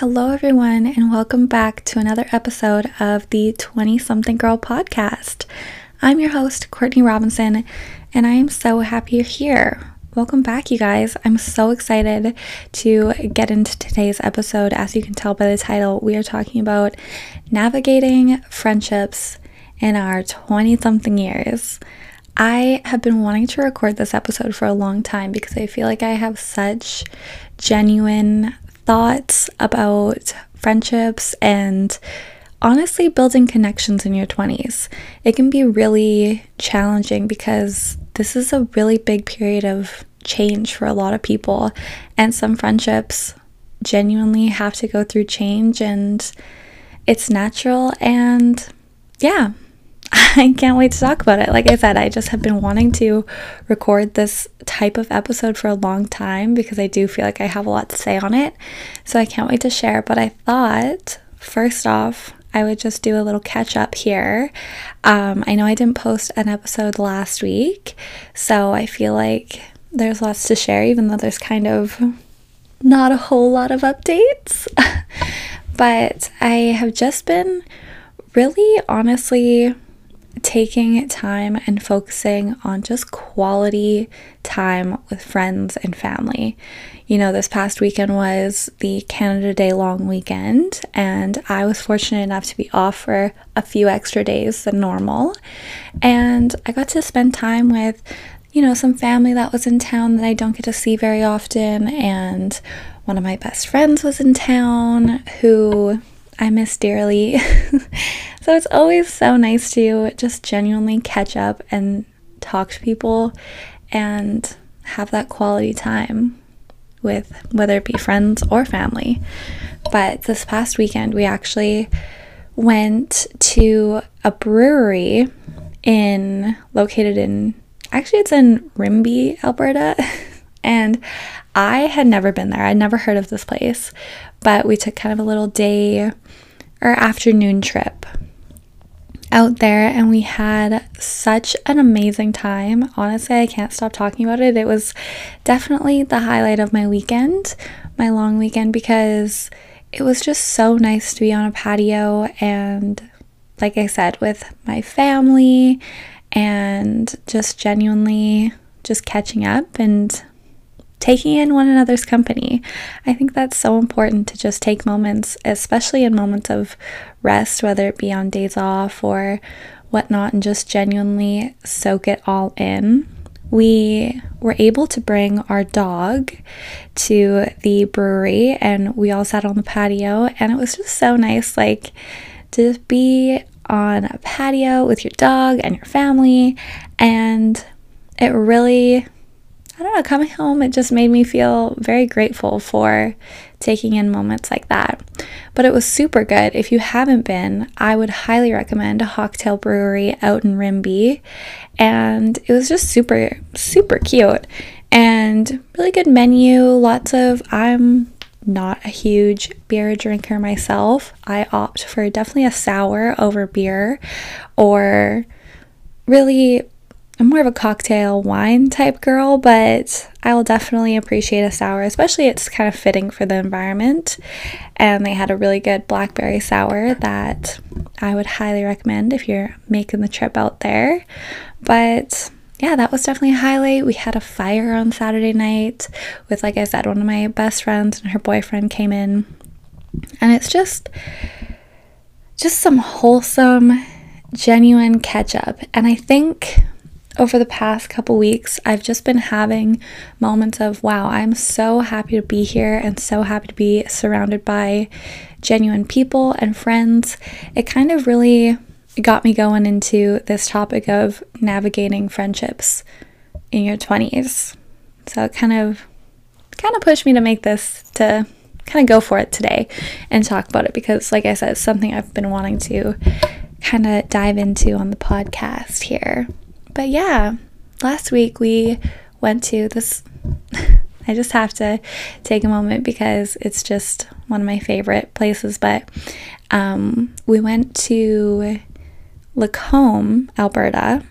Hello, everyone, and welcome back to another episode of the 20 something girl podcast. I'm your host, Courtney Robinson, and I am so happy you're here. Welcome back, you guys. I'm so excited to get into today's episode. As you can tell by the title, we are talking about navigating friendships in our 20 something years. I have been wanting to record this episode for a long time because I feel like I have such genuine thoughts about friendships and honestly building connections in your 20s. It can be really challenging because this is a really big period of change for a lot of people, and some friendships genuinely have to go through change, and it's natural. And yeah, I can't wait to talk about it. Like I said, I just have been wanting to record this type of episode for a long time because I do feel like I have a lot to say on it. So I can't wait to share. But I thought, first off, I would just do a little catch up here. Um, I know I didn't post an episode last week, so I feel like there's lots to share, even though there's kind of not a whole lot of updates. but I have just been really honestly taking time and focusing on just quality time with friends and family. You know, this past weekend was the Canada Day long weekend, and I was fortunate enough to be off for a few extra days than normal. And I got to spend time with, you know, some family that was in town that I don't get to see very often. And one of my best friends was in town who I miss dearly. so it's always so nice to just genuinely catch up and talk to people and have that quality time with whether it be friends or family. But this past weekend, we actually went to a brewery in located in actually it's in Rimbey, Alberta. and I had never been there. I'd never heard of this place, but we took kind of a little day or afternoon trip out there and we had such an amazing time. Honestly, I can't stop talking about it. It was definitely the highlight of my weekend, my long weekend, because it was just so nice to be on a patio and, like I said, with my family and just genuinely just catching up and taking in one another's company. I think that's so important to just take moments, especially in moments of rest, whether it be on days off or whatnot, and just genuinely soak it all in. We were able to bring our dog to the brewery and we all sat on the patio, and it was just so nice, like to be on a patio with your dog and your family, and it really I don't know, coming home, it just made me feel very grateful for taking in moments like that. But it was super good. If you haven't been, I would highly recommend a Hawktail Brewery out in Rimbey. And it was just super, super cute and really good menu. Lots of, I'm not a huge beer drinker myself. I opt for definitely a sour over beer or really I'm more of a cocktail wine type girl, but I'll definitely appreciate a sour, especially it's kind of fitting for the environment. And they had a really good blackberry sour that I would highly recommend if you're making the trip out there. But yeah, that was definitely a highlight. We had a fire on Saturday night with, like I said, one of my best friends and her boyfriend came in. And it's just just some wholesome, genuine catch up. And I think over the past couple weeks, I've just been having moments of, wow, I'm so happy to be here and so happy to be surrounded by genuine people and friends. It kind of really got me going into this topic of navigating friendships in your 20s. So it kind of kind of pushed me to make this to kind of go for it today and talk about it because like I said, it's something I've been wanting to kind of dive into on the podcast here. But yeah, last week we went to this. I just have to take a moment because it's just one of my favorite places. But um, we went to Lacombe, Alberta,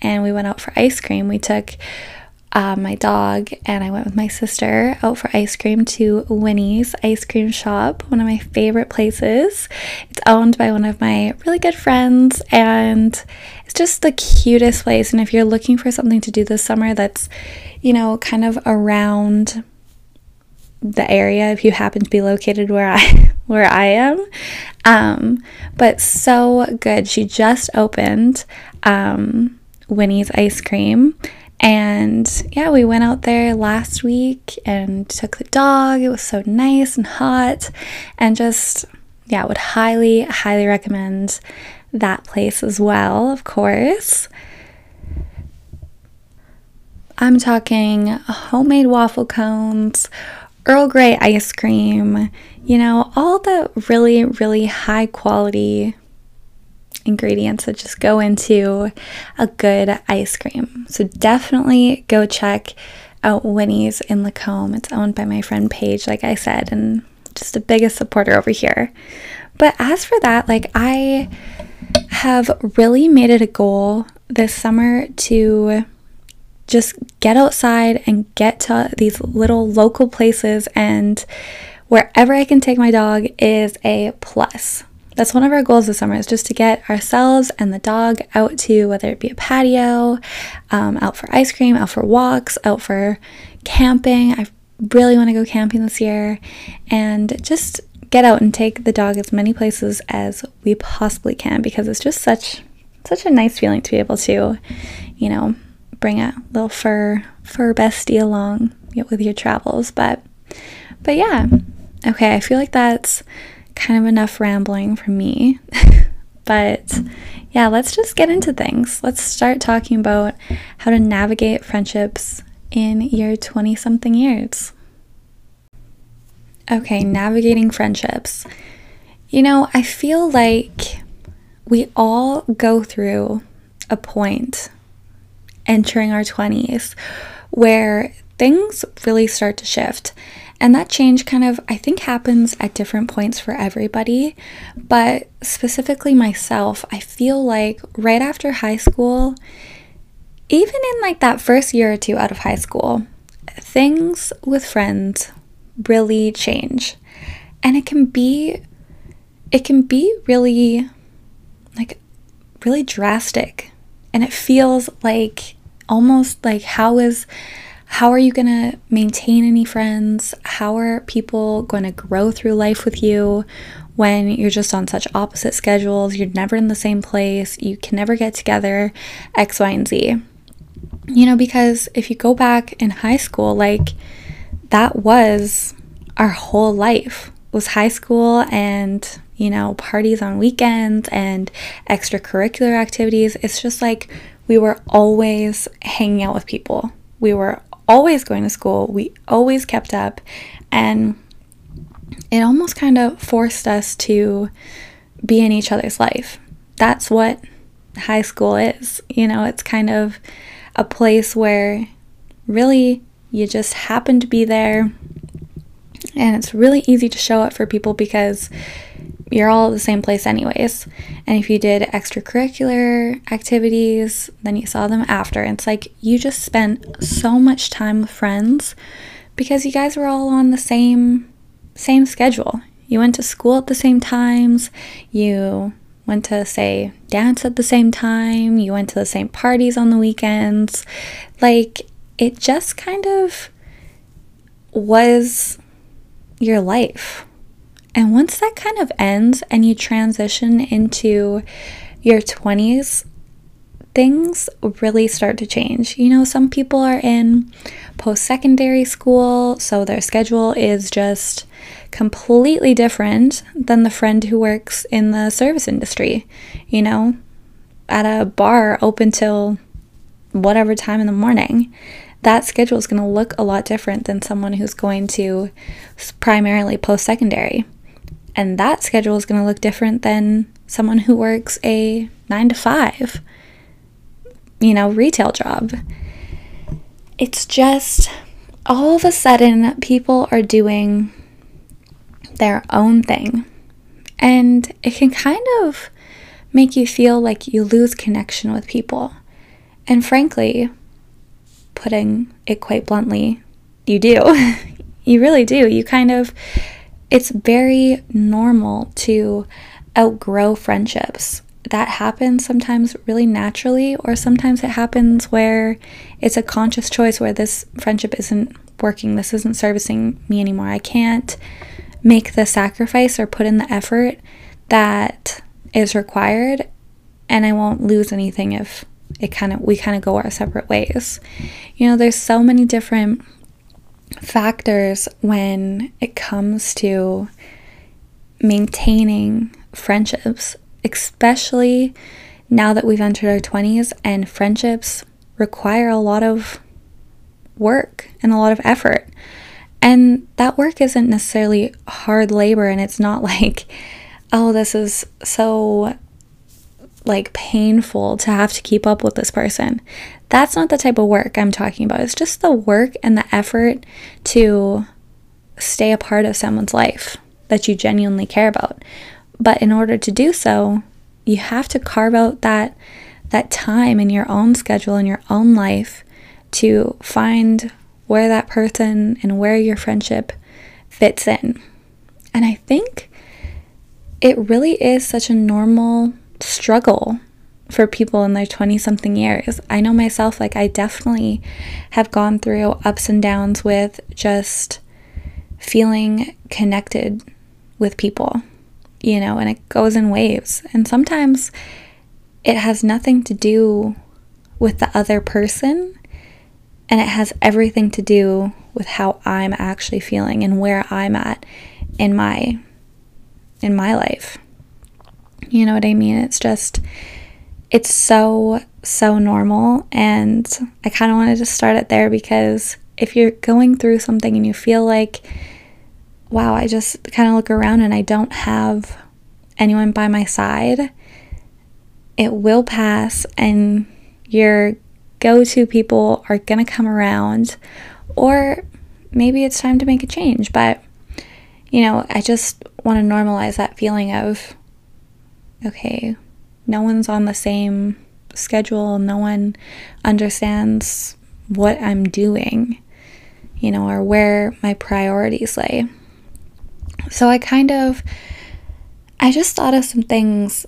and we went out for ice cream. We took uh, my dog, and I went with my sister out for ice cream to Winnie's Ice Cream Shop, one of my favorite places. It's owned by one of my really good friends, and it's just the cutest place. And if you're looking for something to do this summer that's, you know, kind of around the area if you happen to be located where I where I am. Um, but so good. She just opened um, Winnie's ice cream. And yeah, we went out there last week and took the dog. It was so nice and hot. And just, yeah, would highly, highly recommend that place as well, of course. I'm talking homemade waffle cones, Earl Grey ice cream, you know, all the really, really high quality ingredients that just go into a good ice cream. So definitely go check out Winnie's in Lacombe. It's owned by my friend Paige, like I said, and just the biggest supporter over here. But as for that, like I have really made it a goal this summer to just get outside and get to these little local places and wherever I can take my dog is a plus. That's one of our goals this summer is just to get ourselves and the dog out to whether it be a patio, um, out for ice cream, out for walks, out for camping. I really want to go camping this year and just get out and take the dog as many places as we possibly can because it's just such such a nice feeling to be able to, you know, bring a little fur fur bestie along with your travels. But but yeah, okay. I feel like that's kind of enough rambling from me. but yeah, let's just get into things. Let's start talking about how to navigate friendships in your 20 something years. Okay, navigating friendships. You know, I feel like we all go through a point entering our 20s where things really start to shift. And that change kind of, I think, happens at different points for everybody. But specifically myself, I feel like right after high school, even in like that first year or two out of high school, things with friends really change. And it can be, it can be really, like, really drastic. And it feels like almost like how is how are you going to maintain any friends? How are people going to grow through life with you when you're just on such opposite schedules? You're never in the same place. You can never get together, X, Y, and Z. You know, because if you go back in high school, like that was our whole life was high school and you know parties on weekends and extracurricular activities it's just like we were always hanging out with people we were always going to school. We always kept up. And it almost kind of forced us to be in each other's life. That's what high school is. You know, it's kind of a place where really you just happen to be there. And it's really easy to show up for people because you're all at the same place, anyways. And if you did extracurricular activities, then you saw them after. It's like you just spent so much time with friends because you guys were all on the same same schedule. You went to school at the same times, you went to say dance at the same time, you went to the same parties on the weekends. Like it just kind of was your life and once that kind of ends and you transition into your 20s, things really start to change. You know, some people are in post secondary school, so their schedule is just completely different than the friend who works in the service industry, you know, at a bar open till whatever time in the morning. That schedule is going to look a lot different than someone who's going to primarily post secondary. And that schedule is going to look different than someone who works a nine to five, you know, retail job. It's just all of a sudden people are doing their own thing. And it can kind of make you feel like you lose connection with people. And frankly, putting it quite bluntly, you do. you really do. You kind of, it's very normal to outgrow friendships. That happens sometimes really naturally, or sometimes it happens where it's a conscious choice where this friendship isn't working, this isn't servicing me anymore. I can't make the sacrifice or put in the effort that is required, and I won't lose anything if it kind of we kind of go our separate ways. You know, there's so many different factors when it comes to maintaining friendships, especially now that we've entered our 20s and friendships require a lot of work and a lot of effort. And that work isn't necessarily hard labor and it's not like, oh, this is so like painful to have to keep up with this person. That's not the type of work I'm talking about. It's just the work and the effort to stay a part of someone's life that you genuinely care about. But in order to do so, you have to carve out that that time in your own schedule in your own life to find where that person and where your friendship fits in. And I think it really is such a normal struggle for people in their 20 something years. I know myself, like, I definitely have gone through ups and downs with just feeling connected with people, you know, and it goes in waves. And sometimes it has nothing to do with the other person, and it has everything to do with how I'm actually feeling and where I'm at in my in my life. You know what I mean? It's just, it's so, so normal. And I kind of wanted to start it there because if you're going through something and you feel like, wow, I just kind of look around and I don't have anyone by my side, it will pass and your go to people are going to come around. Or maybe it's time to make a change. But, you know, I just want to normalize that feeling of okay, no one's on the same schedule, no one understands what I'm doing, you know, or where my priorities lay. So I kind of I just thought of some things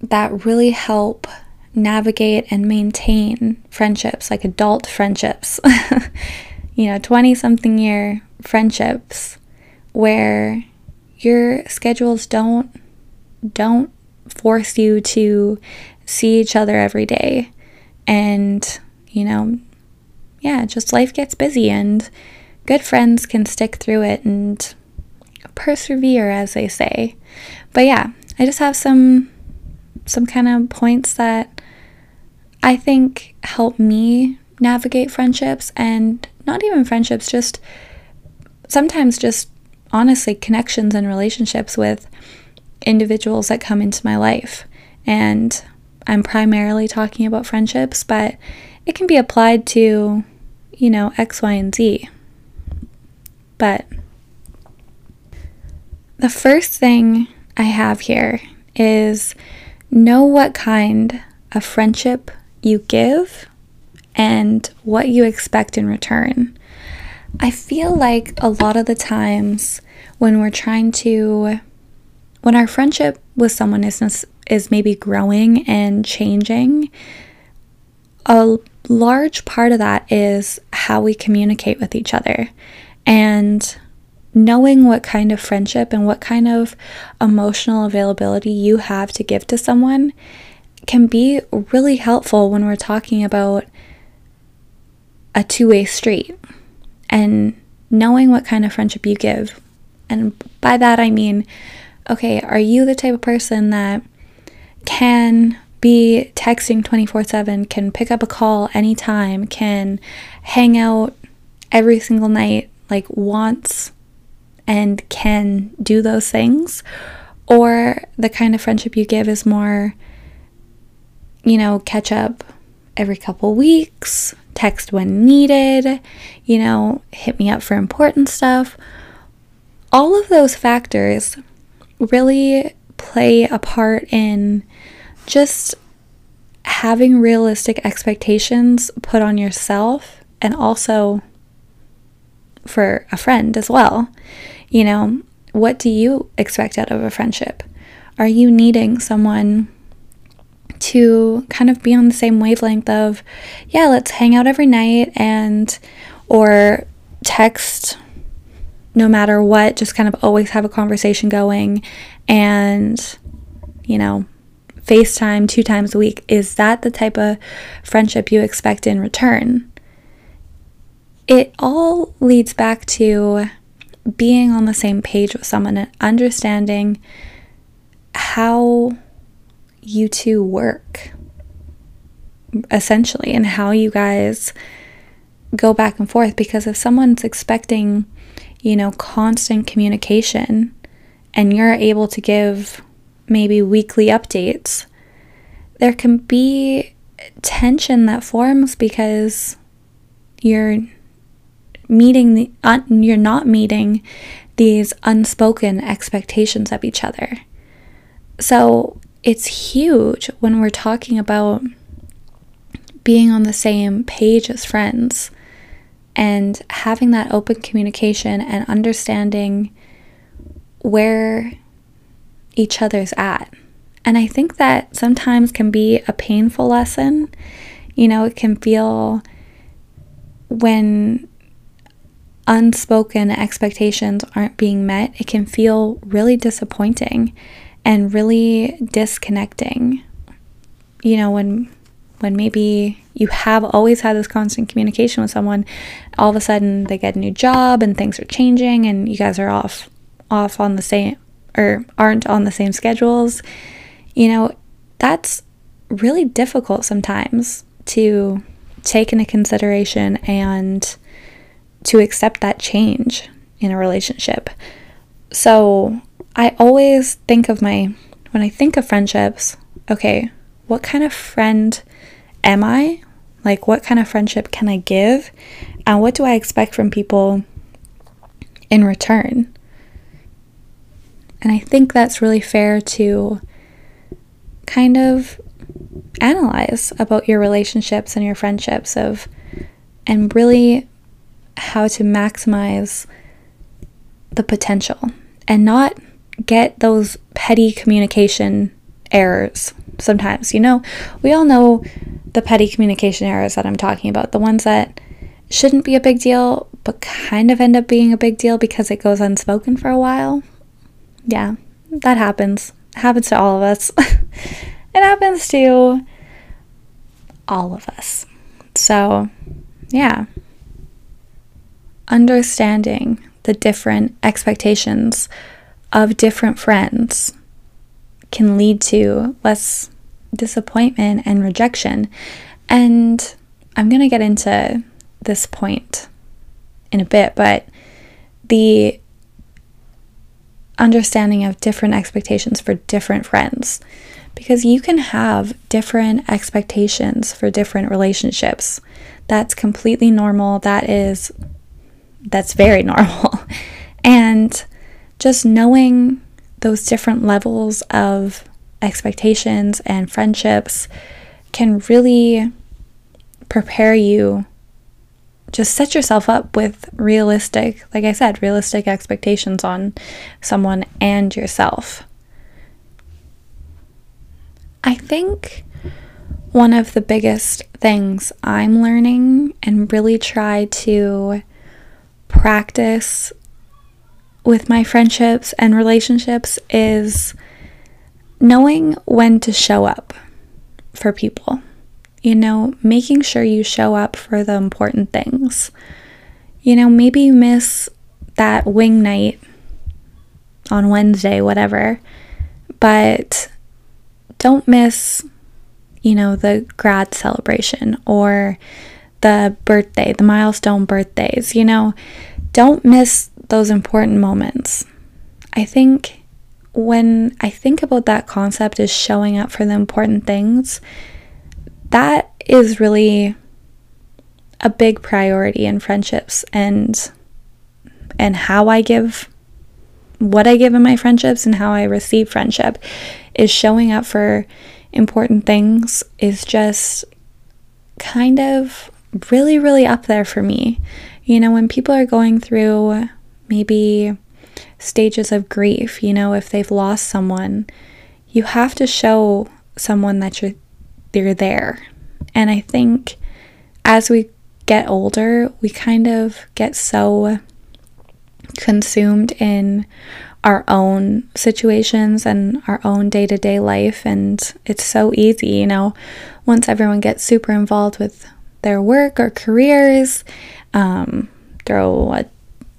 that really help navigate and maintain friendships, like adult friendships. you know, 20 something year friendships where your schedules don't don't force you to see each other every day. And, you know, yeah, just life gets busy and good friends can stick through it and persevere as they say. But yeah, I just have some some kind of points that I think help me navigate friendships and not even friendships, just sometimes just honestly connections and relationships with individuals that come into my life. And I'm primarily talking about friendships, but it can be applied to, you know, X, Y, and Z. But the first thing I have here is know what kind of friendship you give and what you expect in return. I feel like a lot of the times when we're trying to when our friendship with someone is is maybe growing and changing, a large part of that is how we communicate with each other and knowing what kind of friendship and what kind of emotional availability you have to give to someone can be really helpful when we're talking about a two-way street and knowing what kind of friendship you give. And by that I mean okay, are you the type of person that can be texting 24 7, can pick up a call anytime, can hang out every single night, like once, and can do those things? Or the kind of friendship you give is more, you know, catch up every couple weeks, text when needed, you know, hit me up for important stuff. All of those factors really play a part in just having realistic expectations put on yourself and also for a friend as well. You know, what do you expect out of a friendship? Are you needing someone to kind of be on the same wavelength of, yeah, let's hang out every night and, or text no matter what, just kind of always have a conversation going and, you know, FaceTime two times a week. Is that the type of friendship you expect in return? It all leads back to being on the same page with someone and understanding how you two work, essentially, and how you guys go back and forth. Because if someone's expecting, you know, constant communication and you're able to give maybe weekly updates, there can be tension that forms because you're meeting the you're not meeting these unspoken expectations of each other. So it's huge when we're talking about being on the same page as friends and having that open communication and understanding where each other's at. And I think that sometimes can be a painful lesson. You know, it can feel when unspoken expectations aren't being met, it can feel really disappointing and really disconnecting. You know, when when maybe you have always had this constant communication with someone, all of a sudden they get a new job and things are changing and you guys are off off on the same or aren't on the same schedules. You know, that's really difficult sometimes to take into consideration and to accept that change in a relationship. So I always think of my, when I think of friendships, okay, what kind of friend am I? Like, what kind of friendship can I give? And what do I expect from people in return? And I think that's really fair to kind of analyze about your relationships and your friendships of and really how to maximize the potential and not get those petty communication errors sometimes. You know, we all know the petty communication errors that I'm talking about, the ones that shouldn't be a big deal, but kind of end up being a big deal because it goes unspoken for a while. Yeah, that happens. It happens to all of us. it happens to all of us. So, yeah understanding the different expectations of different friends can lead to less disappointment and rejection. And I'm going to get into this point in a bit, but the understanding of different expectations for different friends because you can have different expectations for different relationships. That's completely normal. That is that's very normal. and just knowing those different levels of expectations and friendships can really prepare you just set yourself up with realistic like i said realistic expectations on someone and yourself. I think one of the biggest things i'm learning and really try to practice with my friendships and relationships is knowing when to show up for people. You know, making sure you show up for the important things. You know, maybe you miss that wing night on Wednesday, whatever, but don't miss, you know, the grad celebration or the birthday, the milestone birthdays, you know, don't miss those important moments. I think when I think about that concept is showing up for the important things, that is really a big priority in friendships and and how I give what I give in my friendships and how I receive friendship is showing up for important things is just kind of really, really up there for me. You know, when people are going through maybe stages of grief, you know, if they've lost someone, you have to show someone that you're they're there. And I think as we get older, we kind of get so consumed in our own situations and our own day to day life. And it's so easy, you know, once everyone gets super involved with their work or careers, um, throw a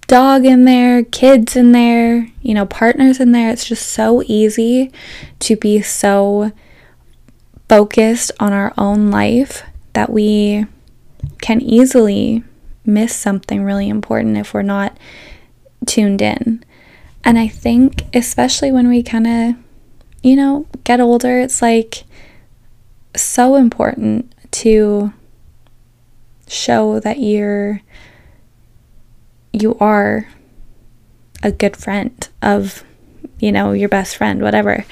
dog in there, kids in there, you know, partners in there. It's just so easy to be so focused on our own life that we can easily miss something really important if we're not tuned in. And I think, especially when we kind of, you know, get older, it's like so important to show that you're you are a good friend of you know your best friend whatever.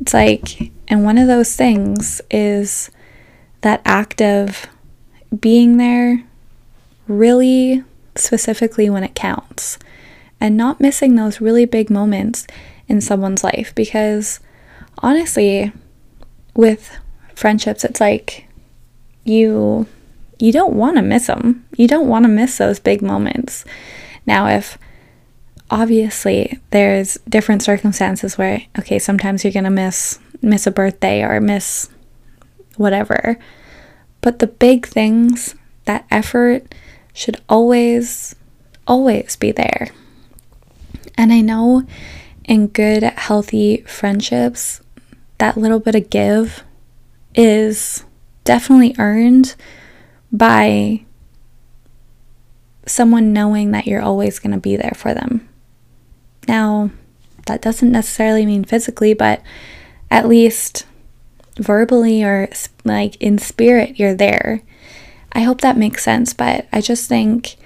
It's like and one of those things is that act of being there really specifically when it counts and not missing those really big moments in someone's life because honestly with friendships it's like you you don't want to miss them you don't want to miss those big moments. Now if obviously there's different circumstances where okay sometimes you're going to miss miss a birthday or miss whatever. But the big things that effort should always always be there. And i know in good healthy friendships that little bit of give is definitely earned by someone knowing that you're always going to be there for them now, that doesn't necessarily mean physically, but at least verbally or like in spirit, you're there. I hope that makes sense, but I just think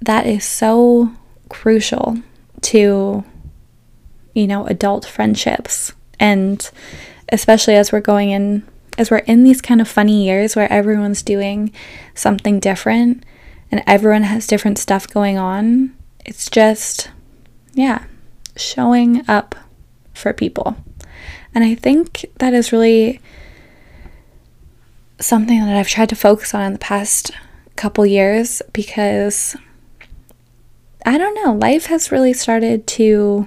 that is so crucial to, you know, adult friendships. And especially as we're going in, as we're in these kind of funny years where everyone's doing something different and everyone has different stuff going on, it's just yeah, showing up for people. And I think that is really something that I've tried to focus on in the past couple years because I don't know, life has really started to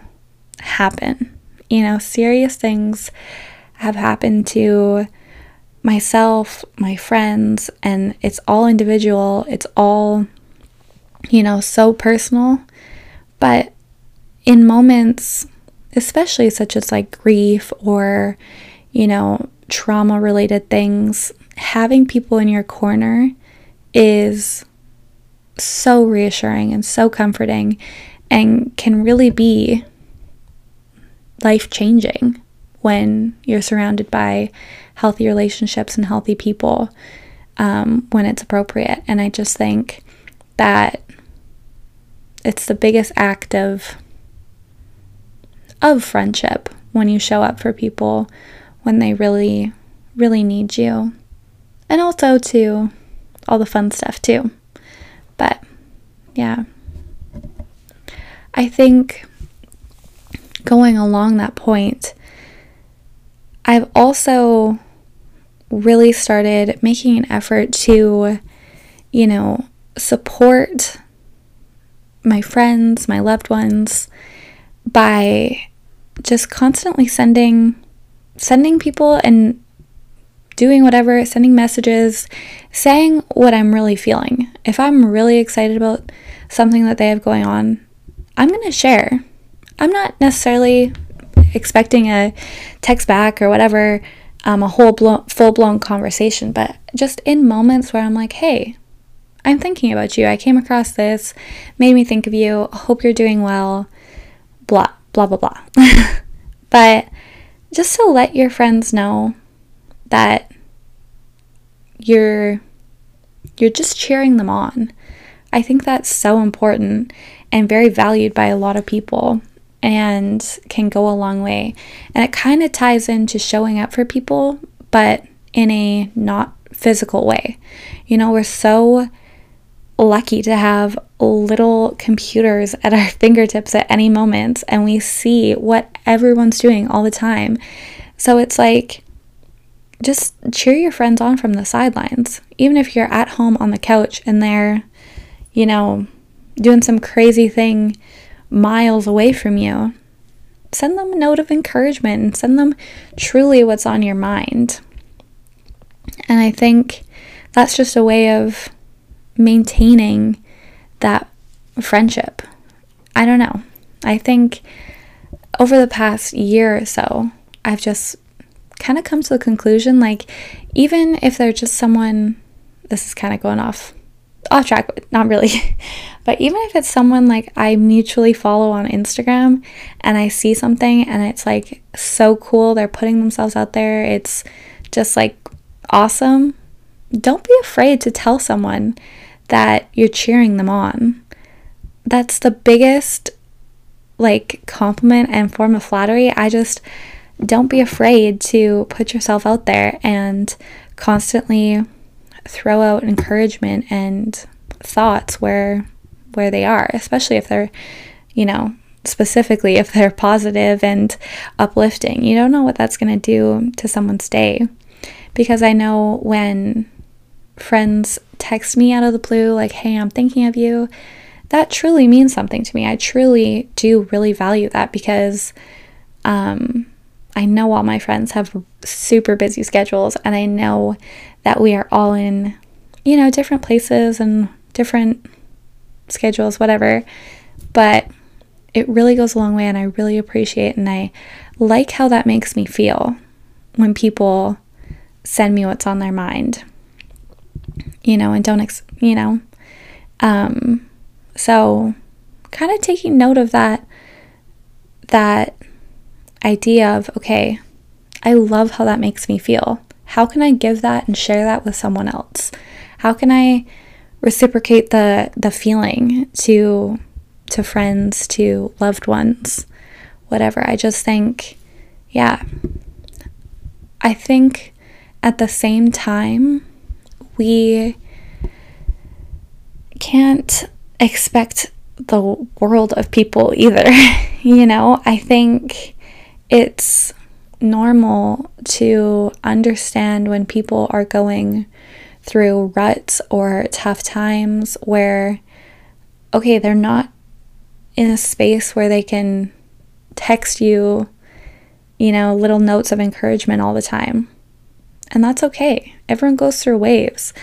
happen. You know, serious things have happened to myself, my friends, and it's all individual. It's all, you know, so personal. But in moments, especially such as like grief or, you know, trauma related things, having people in your corner is so reassuring and so comforting and can really be life changing when you're surrounded by healthy relationships and healthy people um, when it's appropriate. And I just think that it's the biggest act of of friendship when you show up for people when they really, really need you. And also, to all the fun stuff, too. But yeah, I think going along that point, I've also really started making an effort to, you know, support my friends, my loved ones by just constantly sending sending people and doing whatever, sending messages, saying what I'm really feeling. If I'm really excited about something that they have going on, I'm going to share. I'm not necessarily expecting a text back or whatever, um, a whole blown, full blown conversation, but just in moments where I'm like, hey, I'm thinking about you. I came across this, made me think of you. Hope you're doing well. Blah blah, blah, blah. but just to let your friends know that you're you're just cheering them on. I think that's so important and very valued by a lot of people and can go a long way. And it kind of ties into showing up for people, but in a not physical way. You know, we're so lucky to have little computers at our fingertips at any moment and we see what everyone's doing all the time. So it's like just cheer your friends on from the sidelines. Even if you're at home on the couch and they're, you know, doing some crazy thing miles away from you, send them a note of encouragement and send them truly what's on your mind. And I think that's just a way of maintaining that friendship. I don't know. I think over the past year or so, I've just kind of come to the conclusion like, even if they're just someone, this is kind of going off off track, but not really. but even if it's someone like I mutually follow on Instagram and I see something and it's like so cool, they're putting themselves out there, it's just like awesome. Don't be afraid to tell someone that you're cheering them on. That's the biggest like compliment and form of flattery. I just don't be afraid to put yourself out there and constantly throw out encouragement and thoughts where where they are, especially if they're, you know, specifically if they're positive and uplifting. You don't know what that's going to do to someone's day. Because I know when friends text me out of the blue, like, hey, I'm thinking of you, that truly means something to me. I truly do really value that because um, I know all my friends have super busy schedules and I know that we are all in, you know, different places and different schedules, whatever. But it really goes a long way and I really appreciate and I like how that makes me feel when people send me what's on their mind you know, and don't, ex- you know. Um, so kind of taking note of that, that idea of, okay, I love how that makes me feel. How can I give that and share that with someone else? How can I reciprocate the the feeling to to friends, to loved ones, whatever. I just think yeah. I think at the same time we can't expect the world of people either. you know, I think it's normal to understand when people are going through ruts or tough times where, okay, they're not in a space where they can text you, you know, little notes of encouragement all the time. And that's okay. Everyone goes through waves.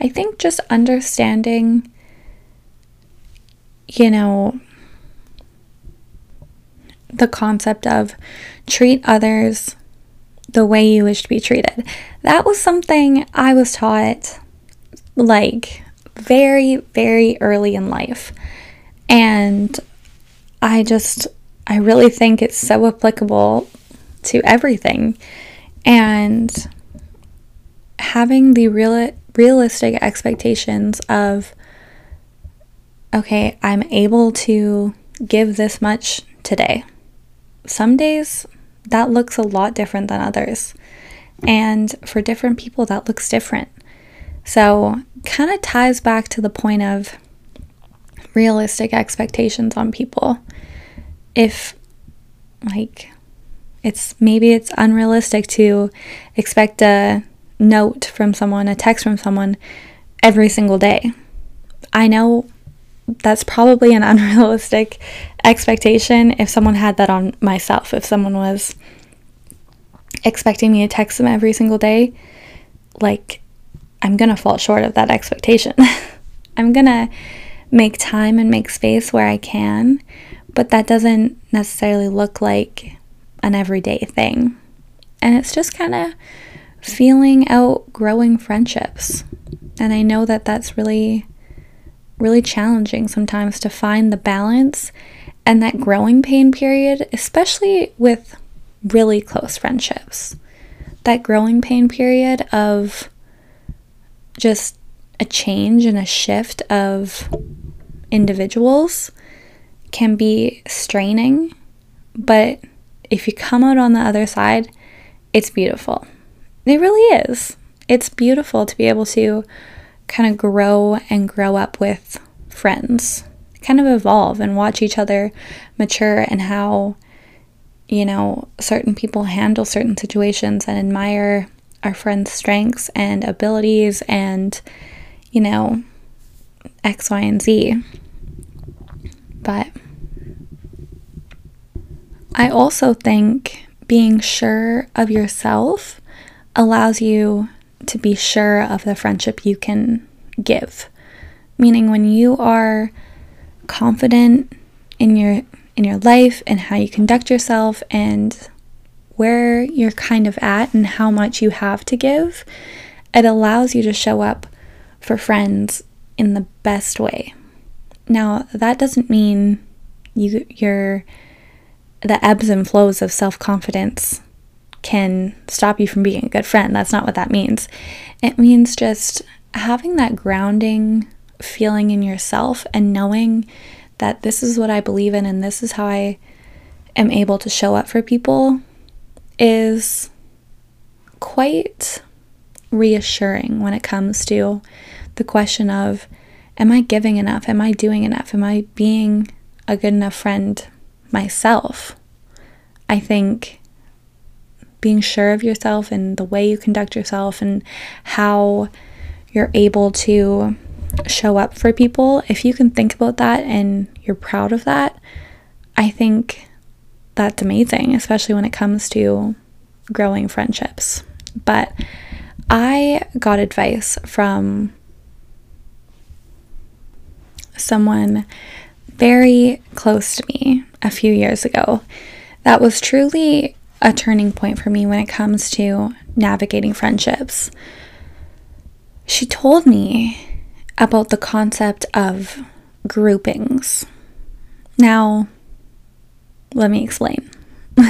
I think just understanding, you know, the concept of treat others the way you wish to be treated. That was something I was taught like very, very early in life. And I just, I really think it's so applicable to everything. And having the real realistic expectations of okay, I'm able to give this much today. Some days that looks a lot different than others. And for different people that looks different. So, kind of ties back to the point of realistic expectations on people. If like it's maybe it's unrealistic to expect a note from someone, a text from someone every single day. I know that's probably an unrealistic expectation if someone had that on myself. If someone was expecting me to text them every single day, like I'm going to fall short of that expectation. I'm going to make time and make space where I can, but that doesn't necessarily look like an everyday thing. And it's just kind of feeling out growing friendships. And I know that that's really, really challenging sometimes to find the balance and that growing pain period, especially with really close friendships. That growing pain period of just a change and a shift of individuals can be straining, but if you come out on the other side, it's beautiful. It really is. it's beautiful to be able to kind of grow and grow up with friends, kind of evolve and watch each other mature and how, you know, certain people handle certain situations and admire our friends' strengths and abilities and, you know, X, Y, and Z. But I also think being sure of yourself allows you to be sure of the friendship you can give. Meaning when you are confident in your in your life and how you conduct yourself and where you're kind of at and how much you have to give, it allows you to show up for friends in the best way. Now, that doesn't mean you you're the ebbs and flows of self-confidence can stop you from being a good friend. That's not what that means. It means just having that grounding feeling in yourself and knowing that this is what I believe in and this is how I am able to show up for people is quite reassuring when it comes to the question of am I giving enough? Am I doing enough? Am I being a good enough friend myself? I think being sure of yourself and the way you conduct yourself and how you're able to show up for people, if you can think about that and you're proud of that, I think that's amazing, especially when it comes to growing friendships. But I got advice from someone very close to me a few years ago that was truly a turning point for me when it comes to navigating friendships. She told me about the concept of groupings. Now, let me explain.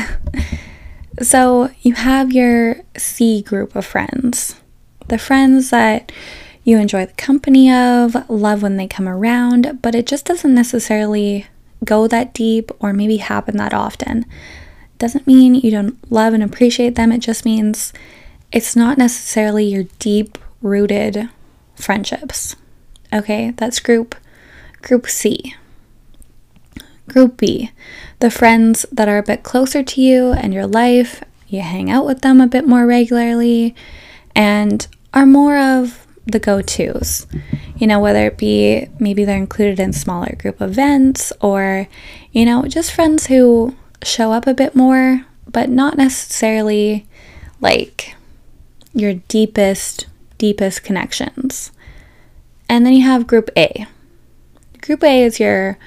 so, you have your C group of friends, the friends that you enjoy the company of, love when they come around, but it just doesn't necessarily go that deep or maybe happen that often doesn't mean you don't love and appreciate them. It just means it's not necessarily your deep rooted friendships. Okay, that's group group C. Group B, the friends that are a bit closer to you and your life, you hang out with them a bit more regularly and are more of the go tos. You know, whether it be maybe they're included in smaller group events or, you know, just friends who show up a bit more, but not necessarily like your deepest, deepest connections. And then you have group A. Group A is your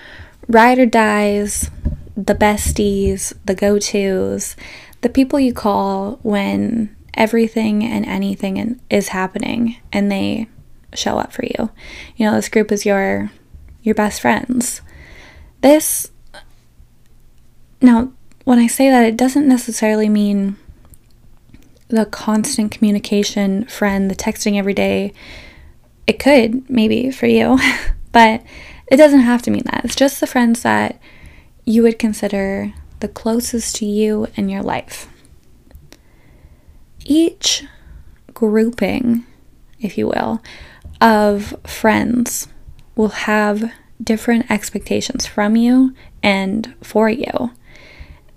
ride or dies, the besties, the go tos, the people you call when everything and anything is happening and they show up for you. You know, this group is your your best friends. This now, when I say that, it doesn't necessarily mean the constant communication friend, the texting every day. It could, maybe, for you, but it doesn't have to mean that. It's just the friends that you would consider the closest to you in your life. Each grouping, if you will, of friends will have different expectations from you and for you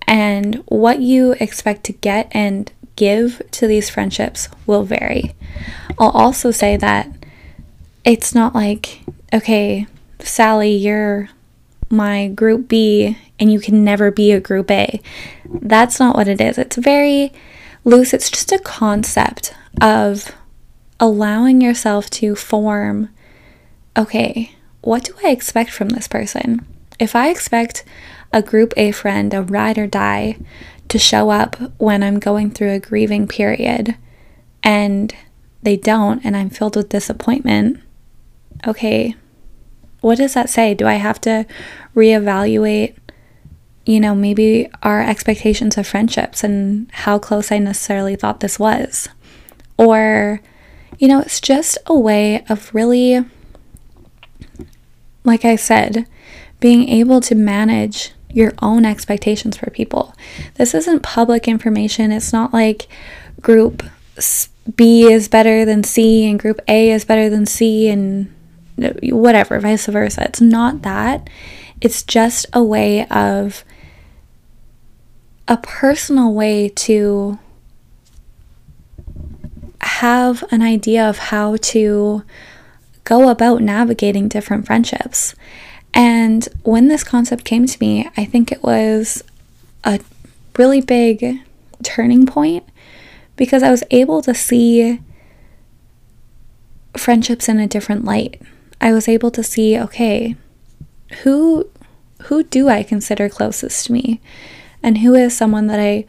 and what you expect to get and give to these friendships will vary. I'll also say that it's not like, okay, Sally, you're my group B and you can never be a group A. That's not what it is. It's very loose. It's just a concept of allowing yourself to form okay, what do I expect from this person? If I expect a group A friend, a ride or die, to show up when I'm going through a grieving period and they don't, and I'm filled with disappointment, okay, what does that say? Do I have to reevaluate, you know, maybe our expectations of friendships and how close I necessarily thought this was? Or, you know, it's just a way of really, like I said, being able to manage your own expectations for people. This isn't public information. It's not like group B is better than C and group A is better than C and uh, whatever, vice versa. It's not that. It's just a way of a personal way to have an idea of how to go about navigating different friendships. And when this concept came to me, I think it was a really big turning point because I was able to see friendships in a different light. I was able to see, okay, who who do I consider closest to me? And who is someone that I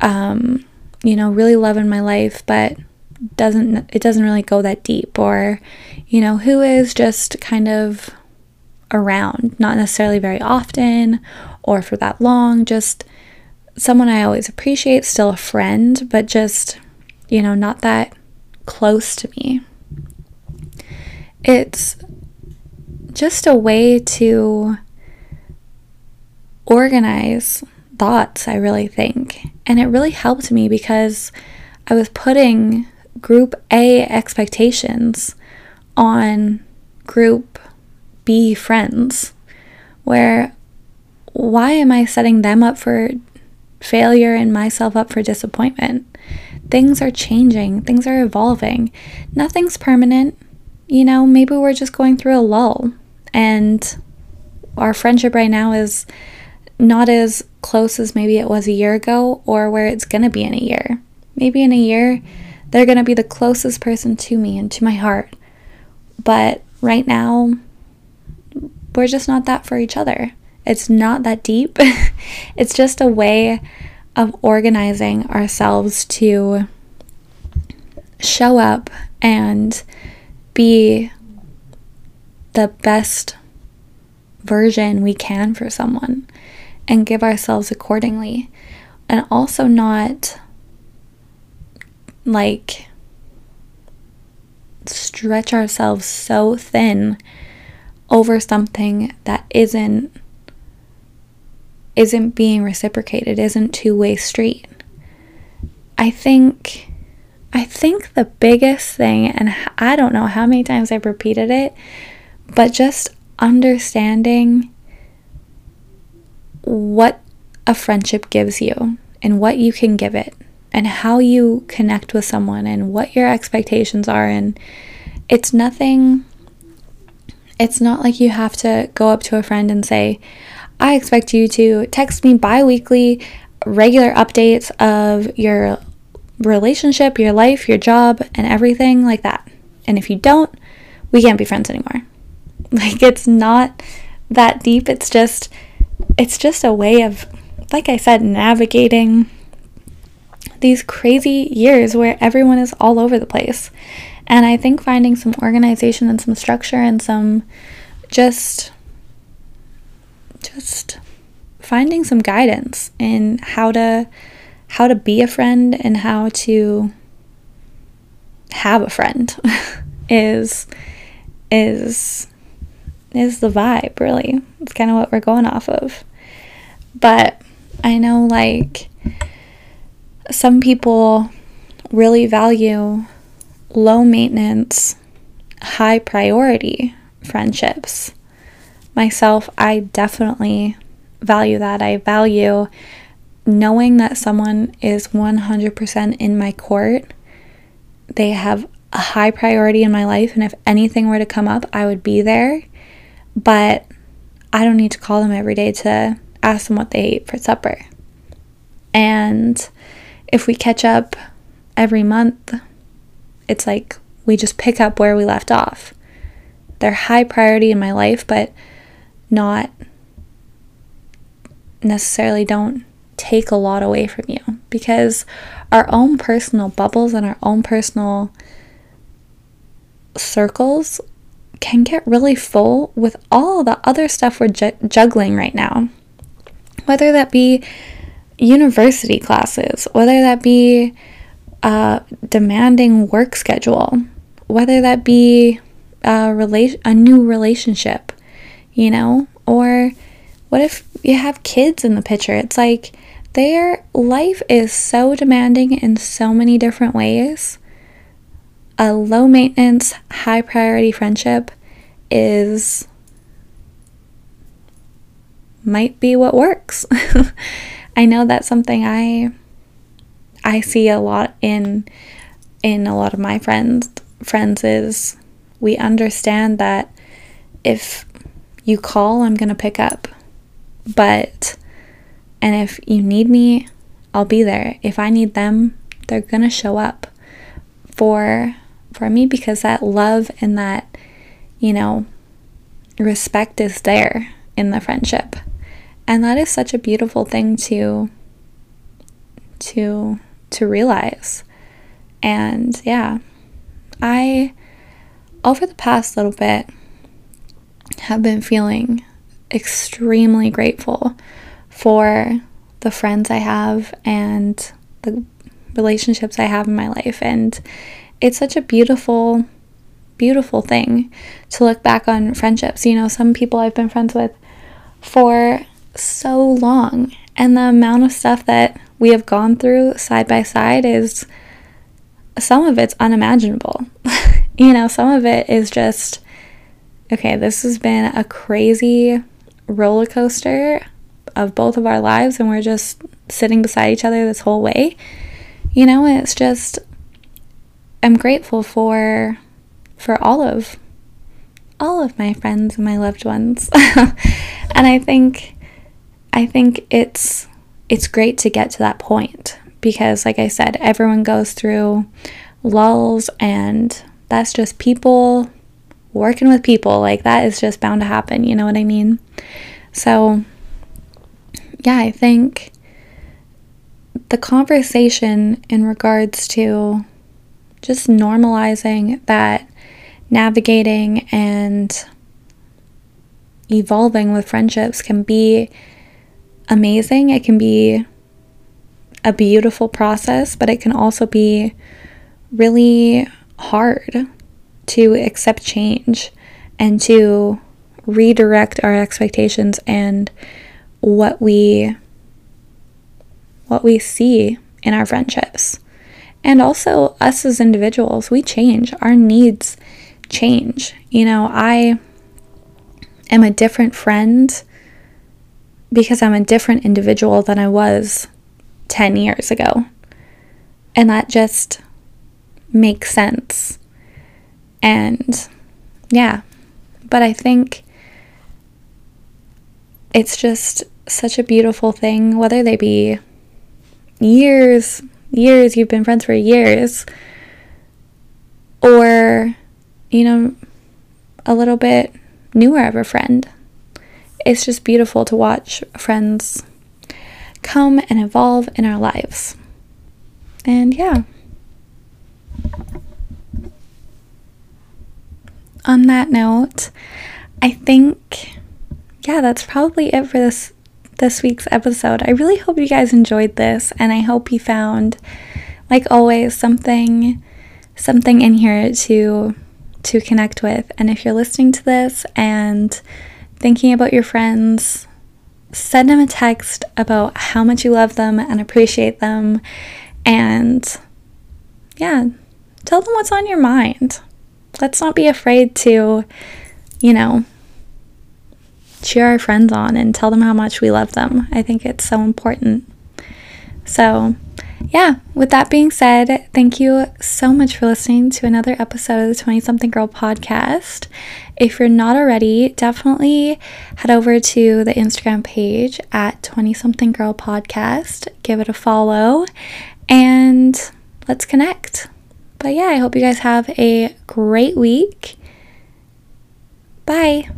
um you know, really love in my life, but doesn't it doesn't really go that deep or you know, who is just kind of around, not necessarily very often or for that long, just someone I always appreciate, still a friend, but just, you know, not that close to me. It's just a way to organize thoughts, I really think. And it really helped me because I was putting group A expectations on group B friends, where why am I setting them up for failure and myself up for disappointment. Things are changing, things are evolving. Nothing's permanent. You know, maybe we're just going through a lull and our friendship right now is not as close as maybe it was a year ago or where it's going to be in a year. Maybe in a year, they're going to be the closest person to me and to my heart. But right now, we're just not that for each other. It's not that deep. it's just a way of organizing ourselves to show up and be the best version we can for someone and give ourselves accordingly. And also not like stretch ourselves so thin over something that isn't isn't being reciprocated, isn't two-way street. I think I think the biggest thing and I don't know how many times I've repeated it, but just understanding what a friendship gives you and what you can give it and how you connect with someone and what your expectations are and it's nothing it's not like you have to go up to a friend and say I expect you to text me bi weekly, regular updates of your relationship, your life, your job, and everything like that. And if you don't, we can't be friends anymore. Like, it's not that deep. It's just, it's just a way of, like I said, navigating these crazy years where everyone is all over the place. And I think finding some organization and some structure and some just just finding some guidance in how to how to be a friend and how to have a friend is is is the vibe really. It's kind of what we're going off of. But i know like some people really value low maintenance high priority friendships myself, I definitely value that. I value knowing that someone is 100% in my court. They have a high priority in my life, and if anything were to come up, I would be there. But I don't need to call them every day to ask them what they ate for supper. And if we catch up every month, it's like we just pick up where we left off. They're high priority in my life, but not necessarily don't take a lot away from you because our own personal bubbles and our own personal circles can get really full with all the other stuff we're ju- juggling right now. Whether that be university classes, whether that be demanding work schedule, whether that be a, rela- a new relationship, you know? Or what if you have kids in the picture? It's like their life is so demanding in so many different ways a low maintenance, high priority friendship is might be what works. I know that's something I I see a lot in in a lot of my friends friends is we understand that if you call, I'm going to pick up. But and if you need me, I'll be there. If I need them, they're going to show up for for me because that love and that you know respect is there in the friendship. And that is such a beautiful thing to to to realize. And yeah, I over the past little bit have been feeling extremely grateful for the friends I have and the relationships I have in my life. And it's such a beautiful, beautiful thing to look back on friendships. You know, some people I've been friends with for so long, and the amount of stuff that we have gone through side by side is some of it's unimaginable. you know, some of it is just okay, this has been a crazy roller coaster of both of our lives, and we're just sitting beside each other this whole way. You know, it's just I'm grateful for for all of all of my friends and my loved ones. and I think I think it's it's great to get to that point because like I said, everyone goes through lulls and that's just people working with people. Like that is just bound to happen, you know what I mean? So yeah, I think the conversation in regards to just normalizing that navigating and evolving with friendships can be amazing. It can be a beautiful process, but it can also be really hard to accept change and to redirect our expectations and what we what we see in our friendships. And also us as individuals, we change. Our needs change. You know, I am a different friend because I'm a different individual than I was 10 years ago. And that just makes sense. And yeah, but I think it's just such a beautiful thing, whether they be years, years, you've been friends for years, or, you know, a little bit newer of a friend. It's just beautiful to watch friends come and evolve in our lives. And yeah. On that note, I think yeah, that's probably it for this this week's episode. I really hope you guys enjoyed this and I hope you found like always something something in here to to connect with. And if you're listening to this and thinking about your friends, send them a text about how much you love them and appreciate them and yeah, tell them what's on your mind. Let's not be afraid to, you know, cheer our friends on and tell them how much we love them. I think it's so important. So, yeah, with that being said, thank you so much for listening to another episode of the 20 something girl podcast. If you're not already, definitely head over to the Instagram page at 20 something girl podcast, give it a follow, and let's connect. But yeah, I hope you guys have a great week. Bye.